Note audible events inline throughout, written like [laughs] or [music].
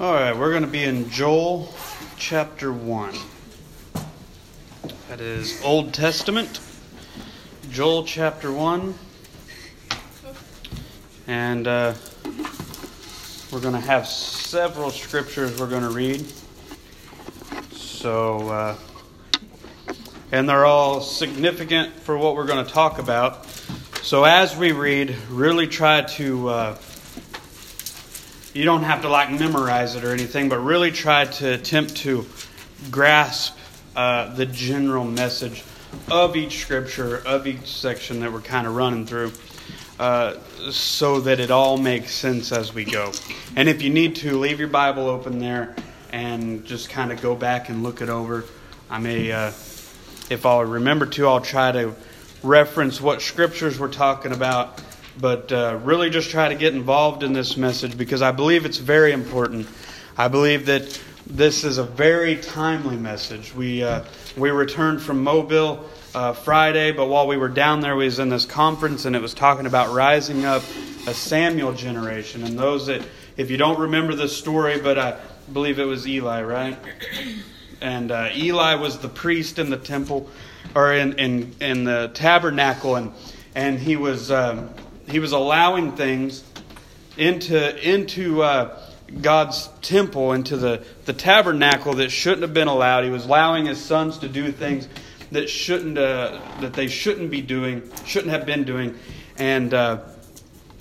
All right, we're going to be in Joel chapter 1. That is Old Testament. Joel chapter 1. And uh, we're going to have several scriptures we're going to read. So, uh, and they're all significant for what we're going to talk about. So, as we read, really try to. Uh, you don't have to like memorize it or anything, but really try to attempt to grasp uh, the general message of each scripture, of each section that we're kind of running through, uh, so that it all makes sense as we go. And if you need to, leave your Bible open there and just kind of go back and look it over. I may, uh, if I'll remember to, I'll try to reference what scriptures we're talking about but uh, really just try to get involved in this message because I believe it's very important. I believe that this is a very timely message. We uh, we returned from Mobile uh, Friday, but while we were down there, we was in this conference and it was talking about rising up a Samuel generation and those that, if you don't remember the story, but I believe it was Eli, right? [clears throat] And uh, Eli was the priest in the temple or in in, in the tabernacle, and and he was. Um, he was allowing things into into uh, God's temple, into the, the tabernacle that shouldn't have been allowed. He was allowing his sons to do things that shouldn't uh, that they shouldn't be doing, shouldn't have been doing, and uh,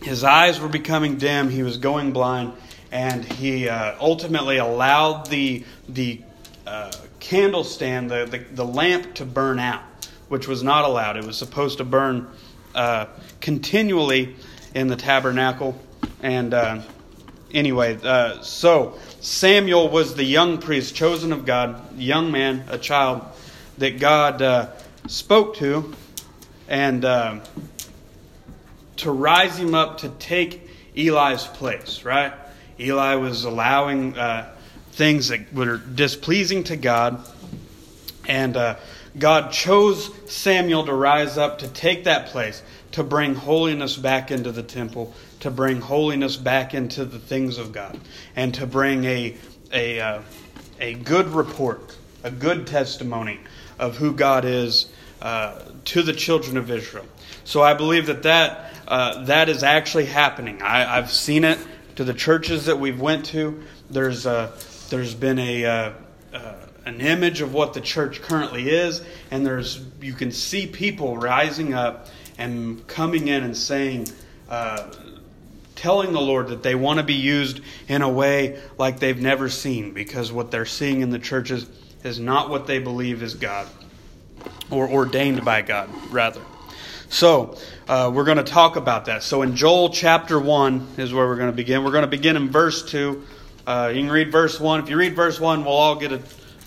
his eyes were becoming dim. He was going blind, and he uh, ultimately allowed the the uh, candle stand, the, the the lamp, to burn out, which was not allowed. It was supposed to burn uh, continually in the tabernacle. And uh, anyway, uh, so Samuel was the young priest, chosen of God, young man, a child that God uh, spoke to, and uh, to rise him up to take Eli's place, right? Eli was allowing uh, things that were displeasing to God, and God chose Samuel to rise up to take that place, to bring holiness back into the temple, to bring holiness back into the things of God, and to bring a, a, uh, a good report, a good testimony of who God is uh, to the children of Israel. So I believe that that, uh, that is actually happening. I, have seen it to the churches that we've went to. There's, a, there's been a uh, uh, an image of what the church currently is, and there's you can see people rising up and coming in and saying, uh, telling the Lord that they want to be used in a way like they've never seen, because what they're seeing in the churches is not what they believe is God or ordained by God, rather. So, uh, we're going to talk about that. So, in Joel chapter 1 is where we're going to begin. We're going to begin in verse 2. Uh, you can read verse 1. If you read verse 1, we'll all get a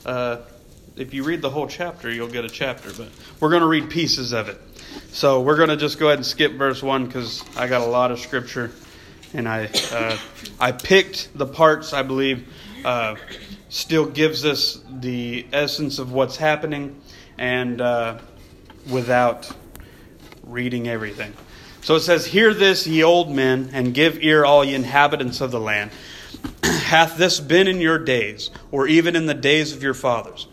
uh, if you read the whole chapter, you'll get a chapter, but we're going to read pieces of it. So we're going to just go ahead and skip verse 1 because I got a lot of scripture and I, uh, I picked the parts I believe uh, still gives us the essence of what's happening and uh, without reading everything. So it says, Hear this, ye old men, and give ear, all ye inhabitants of the land. Hath this been in your days, or even in the days of your fathers?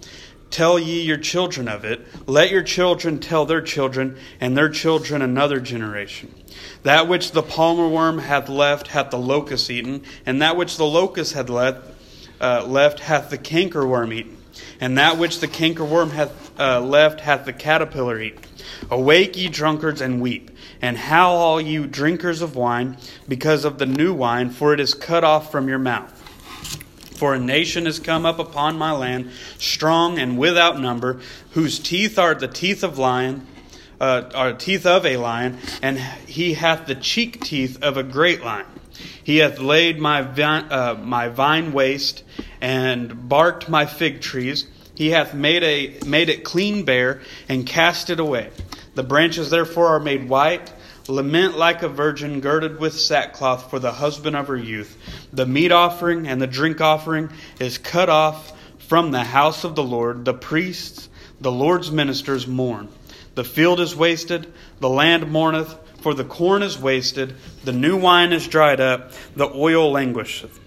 Tell ye your children of it. Let your children tell their children, and their children another generation. That which the palmer worm hath left hath the locust eaten, and that which the locust hath left, uh, left hath the cankerworm eaten, and that which the cankerworm hath uh, left hath the caterpillar eaten. Awake, ye drunkards, and weep, and howl all you drinkers of wine, because of the new wine, for it is cut off from your mouth. For a nation is come up upon my land, strong and without number, whose teeth are the teeth of lion, uh, are teeth of a lion, and he hath the cheek teeth of a great lion. He hath laid my vine, uh, my vine waste, and barked my fig trees. He hath made a made it clean bare, and cast it away. The branches therefore are made white. Lament like a virgin girded with sackcloth for the husband of her youth. The meat offering and the drink offering is cut off from the house of the Lord. The priests, the Lord's ministers mourn. The field is wasted, the land mourneth, for the corn is wasted, the new wine is dried up, the oil languisheth.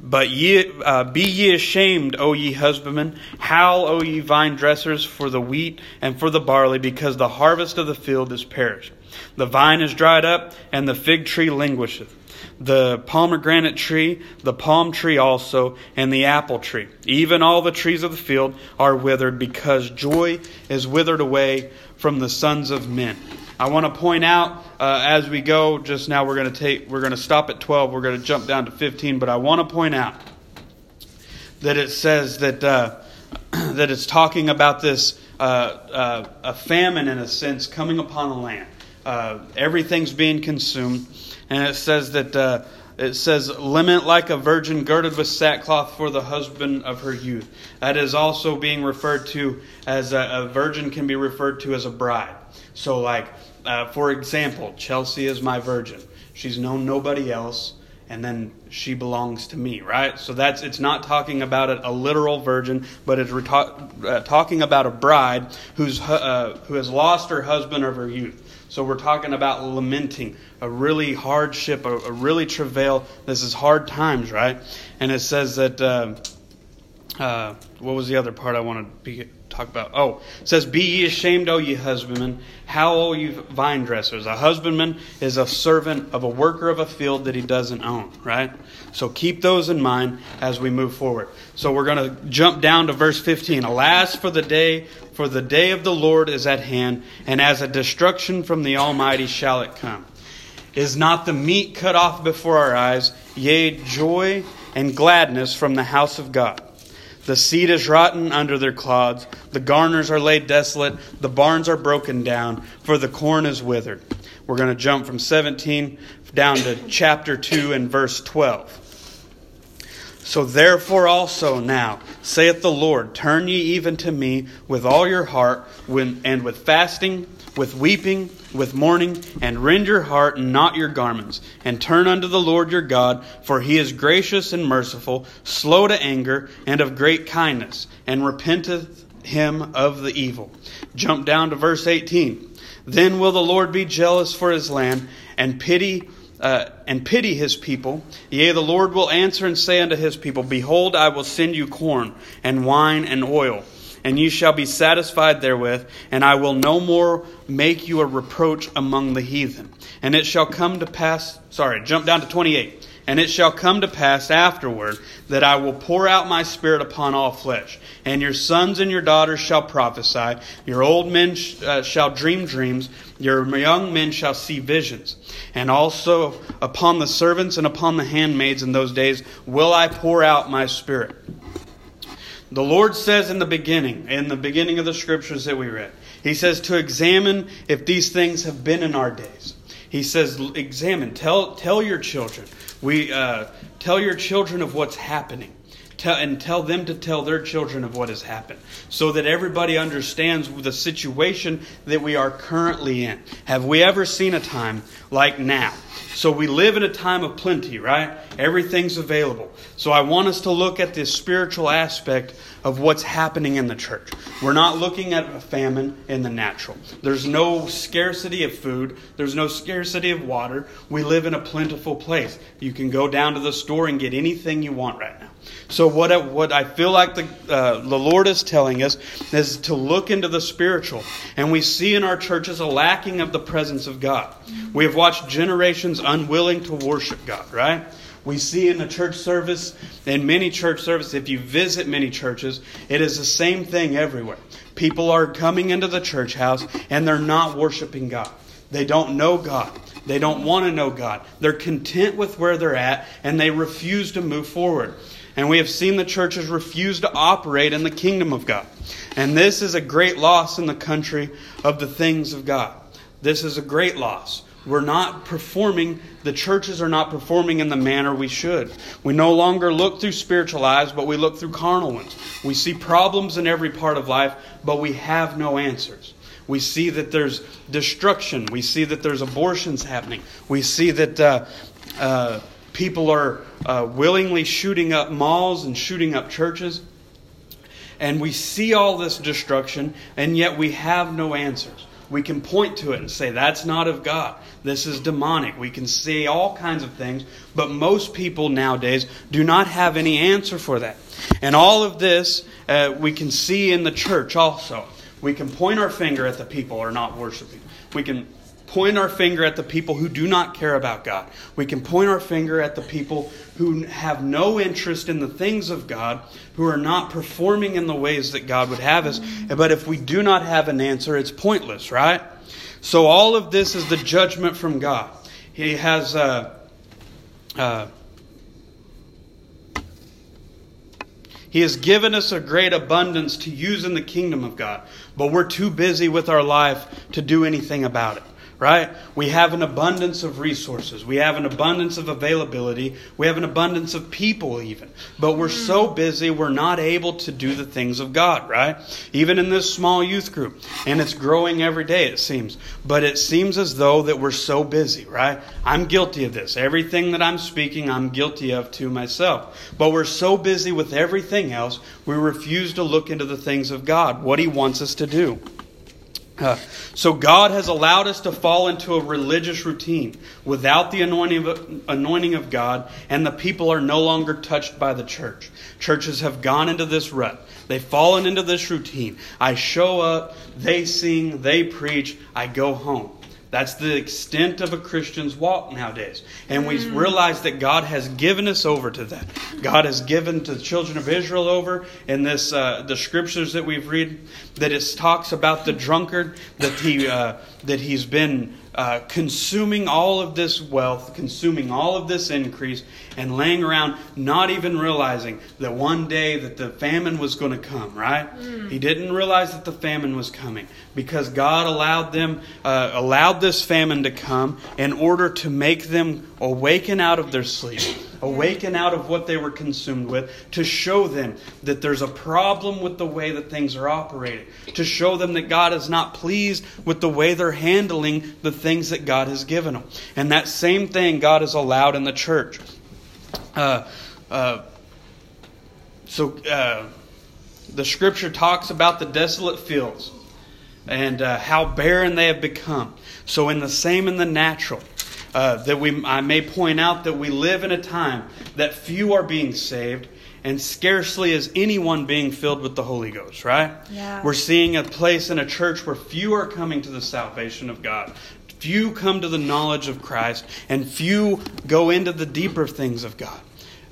But ye, uh, be ye ashamed, O ye husbandmen, howl, O ye vine dressers, for the wheat and for the barley, because the harvest of the field is perished. The vine is dried up, and the fig tree languisheth. The pomegranate tree, the palm tree also, and the apple tree. Even all the trees of the field are withered, because joy is withered away from the sons of men. I want to point out uh, as we go. Just now, we're going to take. We're going to stop at twelve. We're going to jump down to fifteen. But I want to point out that it says that uh, [clears throat] that it's talking about this uh, uh, a famine in a sense coming upon the land. Uh, everything's being consumed, and it says that. Uh, it says, lament like a virgin girded with sackcloth for the husband of her youth. That is also being referred to as a, a virgin can be referred to as a bride. So, like, uh, for example, Chelsea is my virgin. She's known nobody else, and then she belongs to me, right? So that's it's not talking about a, a literal virgin, but it's uh, talking about a bride who's uh, who has lost her husband of her youth. So we're talking about lamenting a really hardship, a, a really travail. This is hard times, right? And it says that. Uh, uh what was the other part I wanted to be talk about. Oh, it says, Be ye ashamed, O ye husbandmen, how, O ye vine dressers. A husbandman is a servant of a worker of a field that he doesn't own, right? So keep those in mind as we move forward. So we're going to jump down to verse 15. Alas for the day, for the day of the Lord is at hand, and as a destruction from the Almighty shall it come. Is not the meat cut off before our eyes, yea, joy and gladness from the house of God? The seed is rotten under their clods. The garners are laid desolate. The barns are broken down, for the corn is withered. We're going to jump from 17 down to chapter 2 and verse 12. So therefore also now, saith the Lord, turn ye even to me with all your heart, and with fasting, with weeping, with mourning, and rend your heart and not your garments, and turn unto the Lord your God, for he is gracious and merciful, slow to anger, and of great kindness, and repenteth him of the evil. Jump down to verse 18. Then will the Lord be jealous for his land, and pity uh, and pity his people. Yea, the Lord will answer and say unto his people, Behold, I will send you corn and wine and oil and ye shall be satisfied therewith, and I will no more make you a reproach among the heathen. And it shall come to pass, sorry, jump down to 28. And it shall come to pass afterward that I will pour out my spirit upon all flesh. And your sons and your daughters shall prophesy. Your old men sh- uh, shall dream dreams. Your young men shall see visions. And also upon the servants and upon the handmaids in those days will I pour out my spirit. The Lord says in the beginning, in the beginning of the scriptures that we read, He says to examine if these things have been in our days. He says, examine, tell, tell your children. We uh, tell your children of what's happening. Tell, and tell them to tell their children of what has happened so that everybody understands the situation that we are currently in. Have we ever seen a time like now? So we live in a time of plenty, right? Everything's available. So I want us to look at this spiritual aspect of what's happening in the church. We're not looking at a famine in the natural. There's no scarcity of food, there's no scarcity of water. We live in a plentiful place. You can go down to the store and get anything you want right now. So what I, what I feel like the uh, the Lord is telling us is to look into the spiritual, and we see in our churches a lacking of the presence of God. We have watched generations unwilling to worship God. Right? We see in the church service, in many church services, if you visit many churches, it is the same thing everywhere. People are coming into the church house and they're not worshiping God. They don't know God. They don't want to know God. They're content with where they're at and they refuse to move forward. And we have seen the churches refuse to operate in the kingdom of God. And this is a great loss in the country of the things of God. This is a great loss. We're not performing, the churches are not performing in the manner we should. We no longer look through spiritual eyes, but we look through carnal ones. We see problems in every part of life, but we have no answers. We see that there's destruction. We see that there's abortions happening. We see that uh, uh, people are uh, willingly shooting up malls and shooting up churches. And we see all this destruction, and yet we have no answers. We can point to it and say, that's not of God. This is demonic. We can say all kinds of things, but most people nowadays do not have any answer for that. And all of this uh, we can see in the church also. We can point our finger at the people who are not worshiping. We can point our finger at the people who do not care about God. We can point our finger at the people who have no interest in the things of God, who are not performing in the ways that God would have us. But if we do not have an answer, it's pointless, right? So all of this is the judgment from God. He has. Uh, uh, He has given us a great abundance to use in the kingdom of God, but we're too busy with our life to do anything about it right? We have an abundance of resources. We have an abundance of availability. We have an abundance of people, even. But we're so mm. busy, we're not able to do the things of God, right? Even in this small youth group. And it's growing every day, it seems. But it seems as though that we're so busy, right? I'm guilty of this. Everything that I'm speaking, I'm guilty of to myself. But we're so busy with everything else, we refuse to look into the things of God, what He wants us to do. Uh, so God has allowed us to fall into a religious routine without the anointing of, anointing of God, and the people are no longer touched by the church. Churches have gone into this rut. They've fallen into this routine. I show up, they sing, they preach, I go home. That's the extent of a Christian's walk nowadays. And we mm. realize that God has given us over to that. God has given to the children of Israel over in this uh, the scriptures that we've read that it talks about the drunkard that he uh, that he's been uh, consuming all of this wealth, consuming all of this increase, and laying around, not even realizing that one day that the famine was going to come. Right? Mm. He didn't realize that the famine was coming because God allowed them, uh, allowed this famine to come in order to make them awaken out of their sleep awaken out of what they were consumed with, to show them that there's a problem with the way that things are operated, to show them that God is not pleased with the way they're handling the things that God has given them. And that same thing God has allowed in the church. Uh, uh, so, uh, the scripture talks about the desolate fields and uh, how barren they have become. So, in the same in the natural, uh, that we, I may point out that we live in a time that few are being saved and scarcely is anyone being filled with the Holy Ghost, right? Yeah. We're seeing a place in a church where few are coming to the salvation of God. Few come to the knowledge of Christ, and few go into the deeper things of God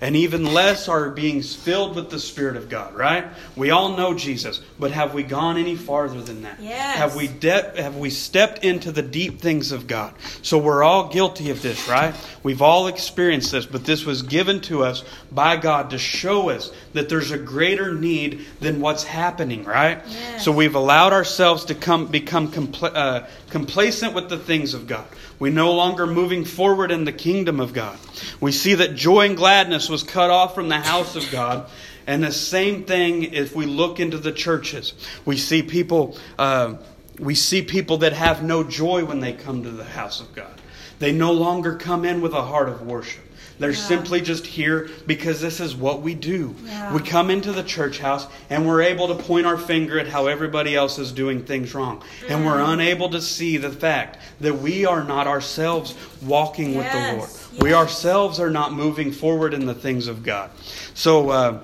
and even less are being filled with the Spirit of God, right? We all know Jesus, but have we gone any farther than that? Yes. Have we de- have we stepped into the deep things of God? So we're all guilty of this, right? We've all experienced this, but this was given to us by God to show us that there's a greater need than what's happening, right? Yes. So we've allowed ourselves to come become compl- uh, complacent with the things of God. We're no longer moving forward in the kingdom of God. We see that joy and gladness was cut off from the house of God. And the same thing if we look into the churches. We see people, uh, we see people that have no joy when they come to the house of God. They no longer come in with a heart of worship. They're yeah. simply just here because this is what we do. Yeah. We come into the church house and we're able to point our finger at how everybody else is doing things wrong. Mm. And we're mm. unable to see the fact that we are not ourselves walking yes. with the Lord. We ourselves are not moving forward in the things of God. So, uh,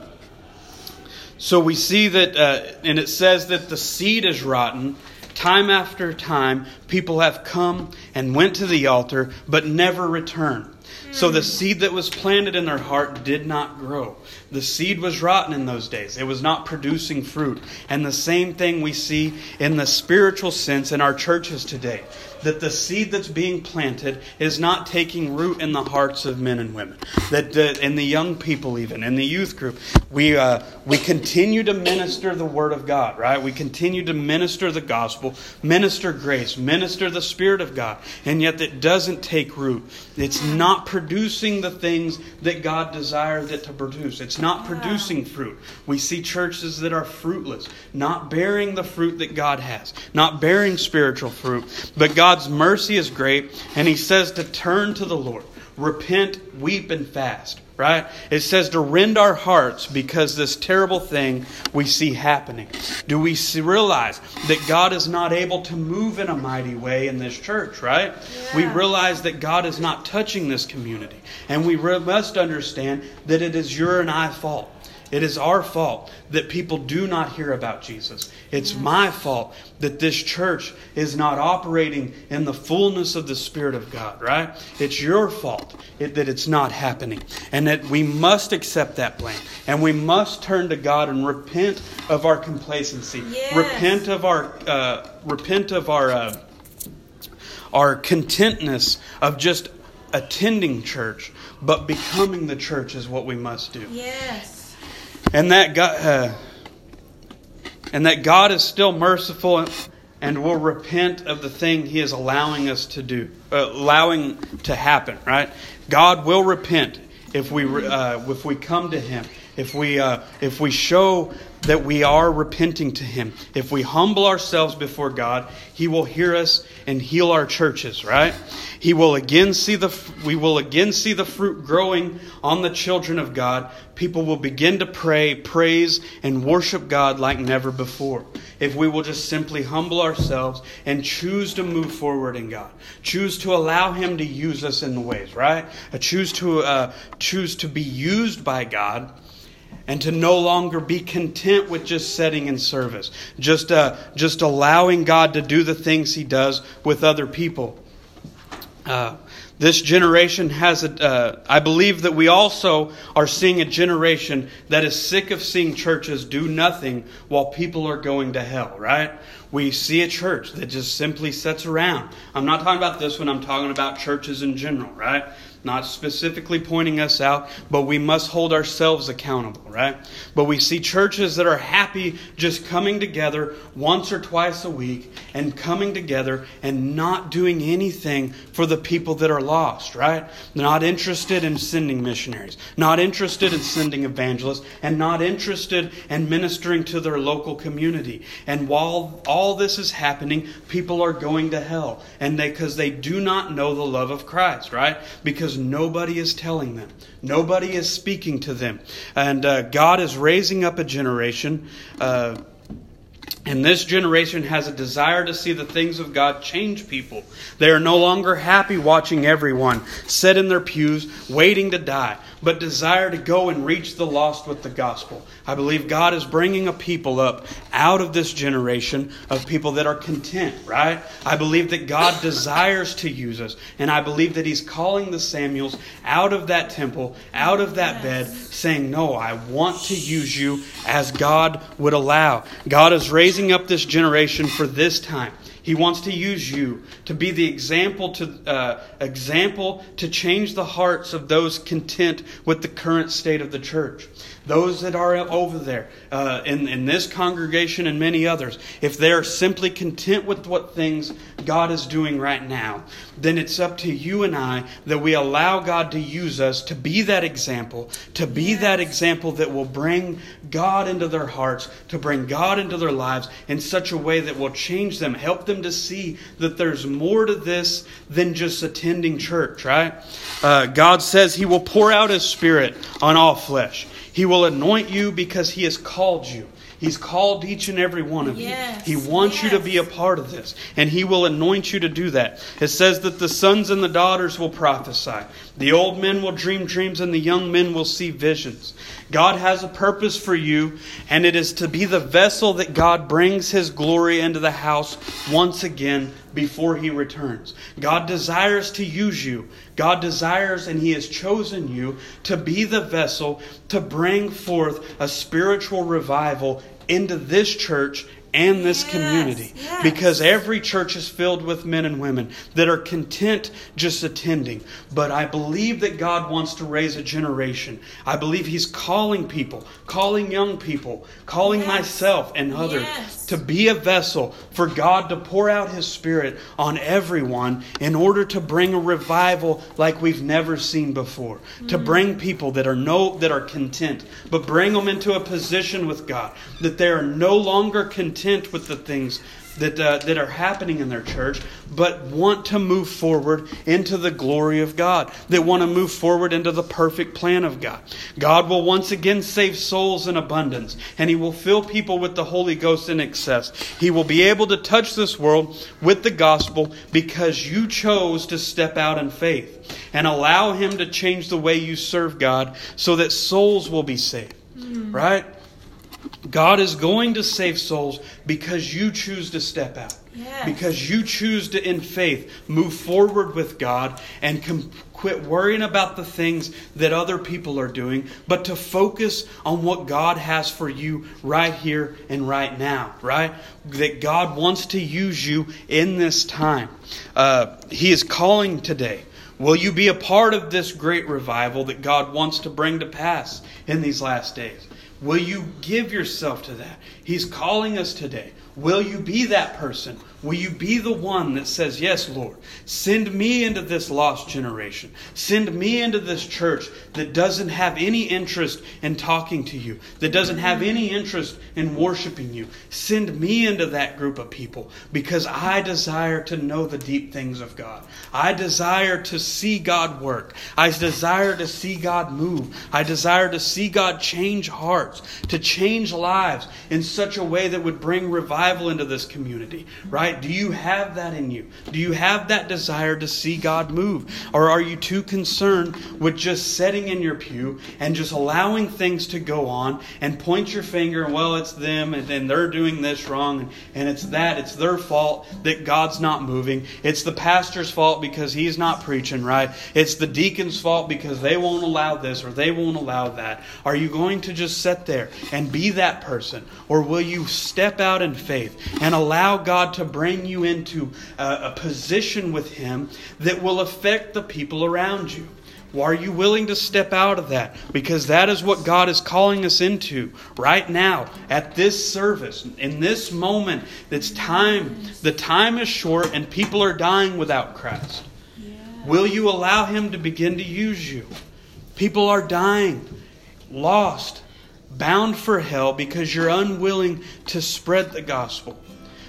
so we see that, uh, and it says that the seed is rotten. Time after time, people have come and went to the altar, but never returned. So the seed that was planted in their heart did not grow. The seed was rotten in those days. It was not producing fruit. And the same thing we see in the spiritual sense in our churches today that the seed that's being planted is not taking root in the hearts of men and women. That the, in the young people, even in the youth group, we uh, we continue to minister the word of God. Right? We continue to minister the gospel, minister grace, minister the spirit of God, and yet it doesn't take root. It's not producing the things that God desires it to produce. It's not producing fruit. We see churches that are fruitless, not bearing the fruit that God has, not bearing spiritual fruit, but God God's mercy is great, and He says to turn to the Lord. Repent, weep, and fast. right? It says to rend our hearts because this terrible thing we see happening. Do we realize that God is not able to move in a mighty way in this church, right? Yeah. We realize that God is not touching this community. And we re- must understand that it is your and I fault. It is our fault that people do not hear about Jesus. It's my fault that this church is not operating in the fullness of the Spirit of God, right? It's your fault it, that it's not happening. And that we must accept that blame. And we must turn to God and repent of our complacency. Yes. Repent of our, uh, repent of our, uh, our contentness of just attending church, but becoming the church is what we must do. Yes and that God, uh, and that God is still merciful and will repent of the thing He is allowing us to do, uh, allowing to happen. Right? God will repent if we uh, if we come to Him, if we uh, if we show that we are repenting to Him, if we humble ourselves before God, He will hear us and heal our churches. Right? He will again see the we will again see the fruit growing on the children of God. People will begin to pray, praise, and worship God like never before. If we will just simply humble ourselves and choose to move forward in God, choose to allow Him to use us in the ways, right? Uh, choose to uh, choose to be used by God and to no longer be content with just setting in service, just uh, just allowing God to do the things He does with other people. Uh, this generation has a. Uh, I believe that we also are seeing a generation that is sick of seeing churches do nothing while people are going to hell, right? We see a church that just simply sits around. I'm not talking about this when I'm talking about churches in general, right? Not specifically pointing us out, but we must hold ourselves accountable, right? But we see churches that are happy just coming together once or twice a week and coming together and not doing anything for the people that are lost, right? Not interested in sending missionaries, not interested in sending evangelists, and not interested in ministering to their local community. And while all this is happening, people are going to hell. And they because they do not know the love of Christ, right? Because nobody is telling them, nobody is speaking to them. And uh, God is raising up a generation. Uh, and this generation has a desire to see the things of God change people. They are no longer happy watching everyone sit in their pews waiting to die, but desire to go and reach the lost with the gospel. I believe God is bringing a people up out of this generation of people that are content, right? I believe that God [laughs] desires to use us. And I believe that He's calling the Samuels out of that temple, out of that bed, saying, No, I want to use you as God would allow. God is raising up this generation for this time. He wants to use you to be the example to uh, example to change the hearts of those content with the current state of the church those that are over there uh, in, in this congregation and many others, if they're simply content with what things God is doing right now, then it's up to you and I that we allow God to use us to be that example, to be yes. that example that will bring God into their hearts, to bring God into their lives in such a way that will change them, help them to see that there's more to this than just attending church, right? Uh, God says He will pour out His Spirit on all flesh. He will anoint you because He has called you. He's called each and every one of yes, you. He wants yes. you to be a part of this, and He will anoint you to do that. It says that the sons and the daughters will prophesy, the old men will dream dreams, and the young men will see visions. God has a purpose for you, and it is to be the vessel that God brings His glory into the house once again before he returns. God desires to use you. God desires and he has chosen you to be the vessel to bring forth a spiritual revival into this church and this yes, community. Yes. Because every church is filled with men and women that are content just attending. But I believe that God wants to raise a generation. I believe He's calling people, calling young people, calling yes. myself and others to be a vessel for God to pour out His Spirit on everyone in order to bring a revival like we've never seen before. Mm. To bring people that are no that are content, but bring them into a position with God that they are no longer content content with the things that, uh, that are happening in their church, but want to move forward into the glory of God, that want to move forward into the perfect plan of God. God will once again save souls in abundance, and He will fill people with the Holy Ghost in excess. He will be able to touch this world with the gospel because you chose to step out in faith and allow Him to change the way you serve God so that souls will be saved. Mm. Right? God is going to save souls because you choose to step out. Yes. Because you choose to, in faith, move forward with God and com- quit worrying about the things that other people are doing, but to focus on what God has for you right here and right now, right? That God wants to use you in this time. Uh, he is calling today. Will you be a part of this great revival that God wants to bring to pass in these last days? Will you give yourself to that? He's calling us today. Will you be that person? Will you be the one that says, Yes, Lord, send me into this lost generation. Send me into this church that doesn't have any interest in talking to you, that doesn't have any interest in worshiping you. Send me into that group of people because I desire to know the deep things of God. I desire to see God work. I desire to see God move. I desire to see God change hearts, to change lives in such a way that would bring revival into this community, right? Do you have that in you? Do you have that desire to see God move? Or are you too concerned with just sitting in your pew and just allowing things to go on and point your finger and, well, it's them and, and they're doing this wrong and, and it's that, it's their fault that God's not moving. It's the pastor's fault because he's not preaching right. It's the deacon's fault because they won't allow this or they won't allow that. Are you going to just sit there and be that person? Or will you step out in faith and allow God to bring bring you into a, a position with Him that will affect the people around you. Are you willing to step out of that? Because that is what God is calling us into right now at this service, in this moment. That's time. The time is short and people are dying without Christ. Yeah. Will you allow Him to begin to use you? People are dying, lost, bound for hell because you're unwilling to spread the gospel.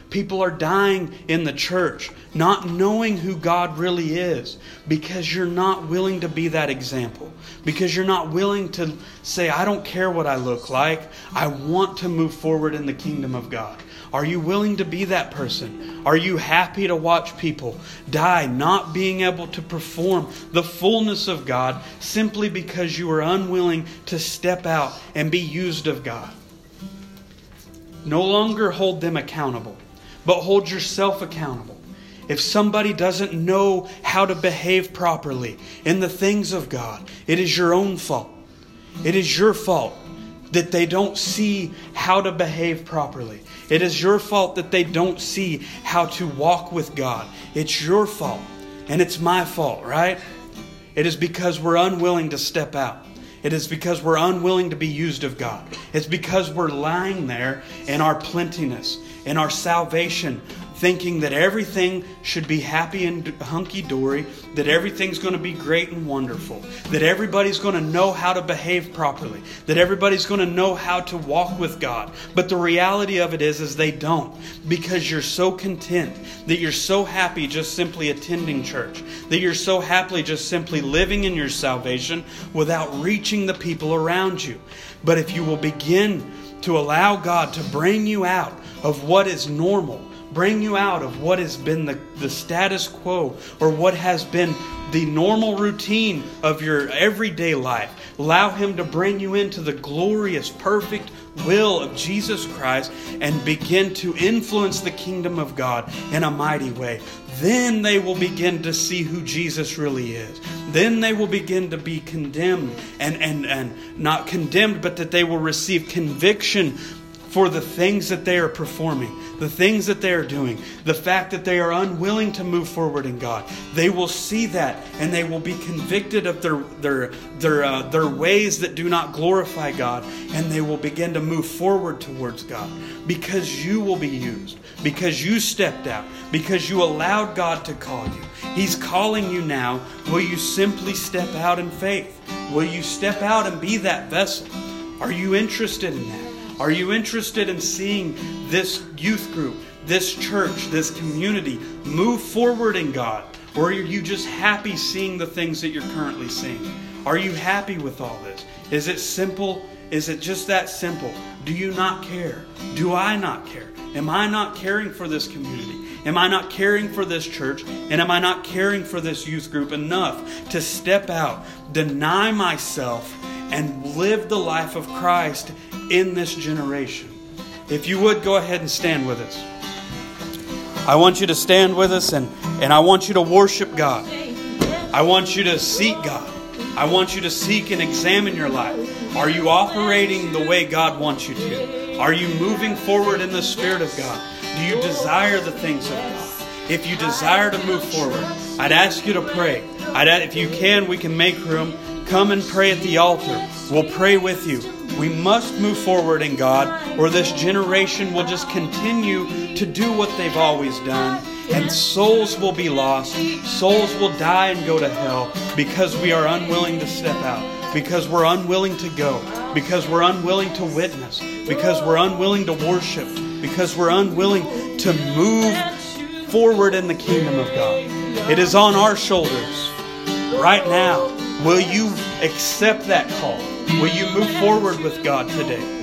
People are dying in the church, not knowing who God really is, because you're not willing to be that example. Because you're not willing to say, I don't care what I look like. I want to move forward in the kingdom of God. Are you willing to be that person? Are you happy to watch people die not being able to perform the fullness of God simply because you are unwilling to step out and be used of God? No longer hold them accountable but hold yourself accountable. If somebody doesn't know how to behave properly in the things of God, it is your own fault. It is your fault that they don't see how to behave properly. It is your fault that they don't see how to walk with God. It's your fault. And it's my fault, right? It is because we're unwilling to step out. It is because we're unwilling to be used of God. It's because we're lying there in our plentiness in our salvation, thinking that everything should be happy and hunky dory, that everything's going to be great and wonderful, that everybody's going to know how to behave properly, that everybody's going to know how to walk with God. But the reality of it is is they don't because you're so content, that you're so happy just simply attending church, that you're so happily just simply living in your salvation without reaching the people around you. But if you will begin to allow God to bring you out of what is normal, bring you out of what has been the, the status quo or what has been the normal routine of your everyday life. Allow Him to bring you into the glorious, perfect will of Jesus Christ and begin to influence the kingdom of God in a mighty way. Then they will begin to see who Jesus really is. Then they will begin to be condemned and, and, and not condemned, but that they will receive conviction for the things that they are performing, the things that they are doing, the fact that they are unwilling to move forward in God. They will see that and they will be convicted of their their their uh, their ways that do not glorify God, and they will begin to move forward towards God because you will be used, because you stepped out, because you allowed God to call you. He's calling you now. Will you simply step out in faith? Will you step out and be that vessel? Are you interested in that? Are you interested in seeing this youth group, this church, this community move forward in God? Or are you just happy seeing the things that you're currently seeing? Are you happy with all this? Is it simple? Is it just that simple? Do you not care? Do I not care? Am I not caring for this community? Am I not caring for this church? And am I not caring for this youth group enough to step out, deny myself, and live the life of Christ in this generation? If you would, go ahead and stand with us. I want you to stand with us and, and I want you to worship God. I want you to seek God. I want you to seek and examine your life. Are you operating the way God wants you to? Are you moving forward in the Spirit of God? Do you desire the things of God? If you desire to move forward, I'd ask you to pray. I'd, if you can, we can make room. Come and pray at the altar. We'll pray with you. We must move forward in God, or this generation will just continue to do what they've always done and souls will be lost. Souls will die and go to hell because we are unwilling to step out, because we're unwilling to go, because we're unwilling to witness, because we're unwilling to worship, because we're unwilling to move forward in the kingdom of God. It is on our shoulders right now. Will you accept that call? Will you move forward with God today?